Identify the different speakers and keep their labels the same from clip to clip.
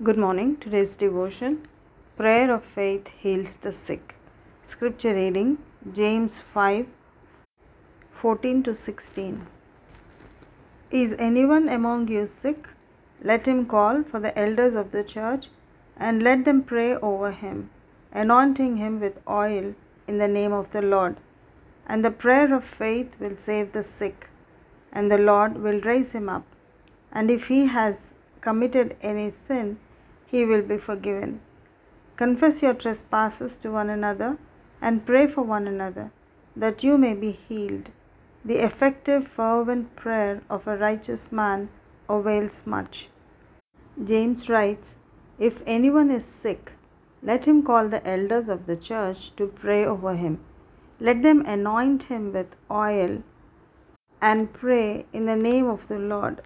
Speaker 1: Good morning. Today's devotion Prayer of Faith Heals the Sick. Scripture reading James 5 14 to 16. Is anyone among you sick? Let him call for the elders of the church and let them pray over him, anointing him with oil in the name of the Lord. And the prayer of faith will save the sick, and the Lord will raise him up. And if he has committed any sin, he will be forgiven. Confess your trespasses to one another and pray for one another that you may be healed. The effective, fervent prayer of a righteous man avails much. James writes If anyone is sick, let him call the elders of the church to pray over him. Let them anoint him with oil and pray in the name of the Lord.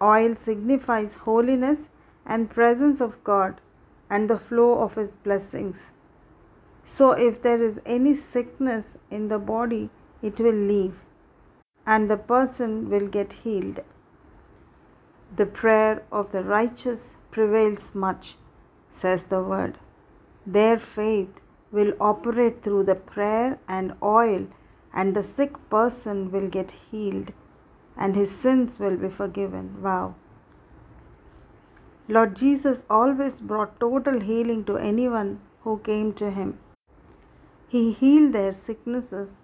Speaker 1: Oil signifies holiness and presence of God and the flow of his blessings. So if there is any sickness in the body, it will leave and the person will get healed. The prayer of the righteous prevails much, says the word. Their faith will operate through the prayer and oil, and the sick person will get healed, and his sins will be forgiven. Wow. Lord Jesus always brought total healing to anyone who came to him. He healed their sicknesses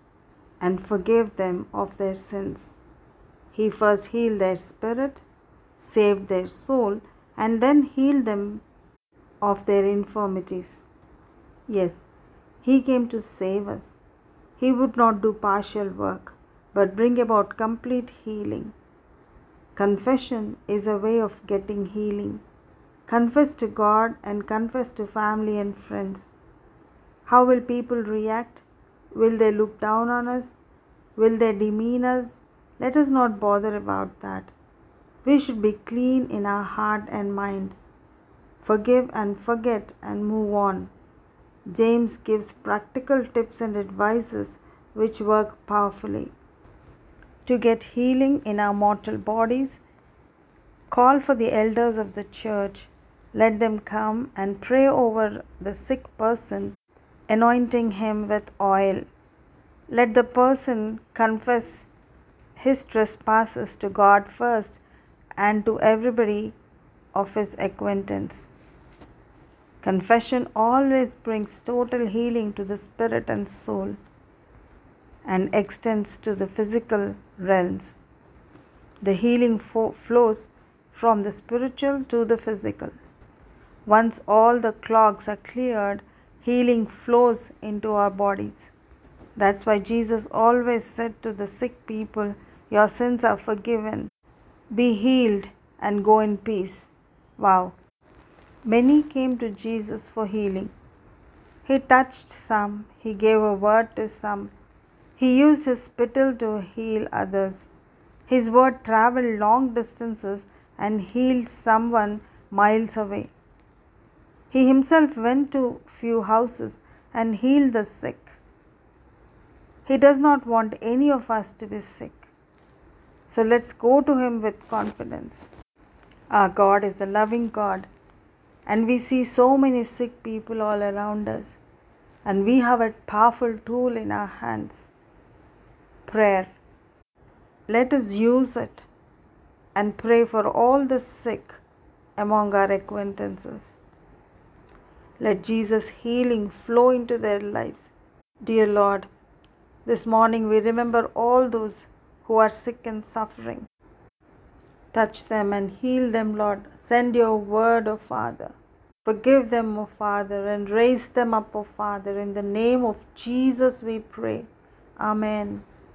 Speaker 1: and forgave them of their sins. He first healed their spirit, saved their soul, and then healed them of their infirmities. Yes, He came to save us. He would not do partial work, but bring about complete healing. Confession is a way of getting healing. Confess to God and confess to family and friends. How will people react? Will they look down on us? Will they demean us? Let us not bother about that. We should be clean in our heart and mind. Forgive and forget and move on. James gives practical tips and advices which work powerfully. To get healing in our mortal bodies, call for the elders of the church let them come and pray over the sick person, anointing him with oil. Let the person confess his trespasses to God first and to everybody of his acquaintance. Confession always brings total healing to the spirit and soul and extends to the physical realms. The healing fo- flows from the spiritual to the physical. Once all the clogs are cleared, healing flows into our bodies. That's why Jesus always said to the sick people, Your sins are forgiven. Be healed and go in peace. Wow. Many came to Jesus for healing. He touched some, he gave a word to some, he used his spittle to heal others. His word traveled long distances and healed someone miles away. He himself went to few houses and healed the sick. He does not want any of us to be sick. So let's go to him with confidence. Our God is a loving God, and we see so many sick people all around us, and we have a powerful tool in our hands prayer. Let us use it and pray for all the sick among our acquaintances. Let Jesus' healing flow into their lives. Dear Lord, this morning we remember all those who are sick and suffering. Touch them and heal them, Lord. Send your word, O Father. Forgive them, O Father, and raise them up, O Father. In the name of Jesus we pray. Amen.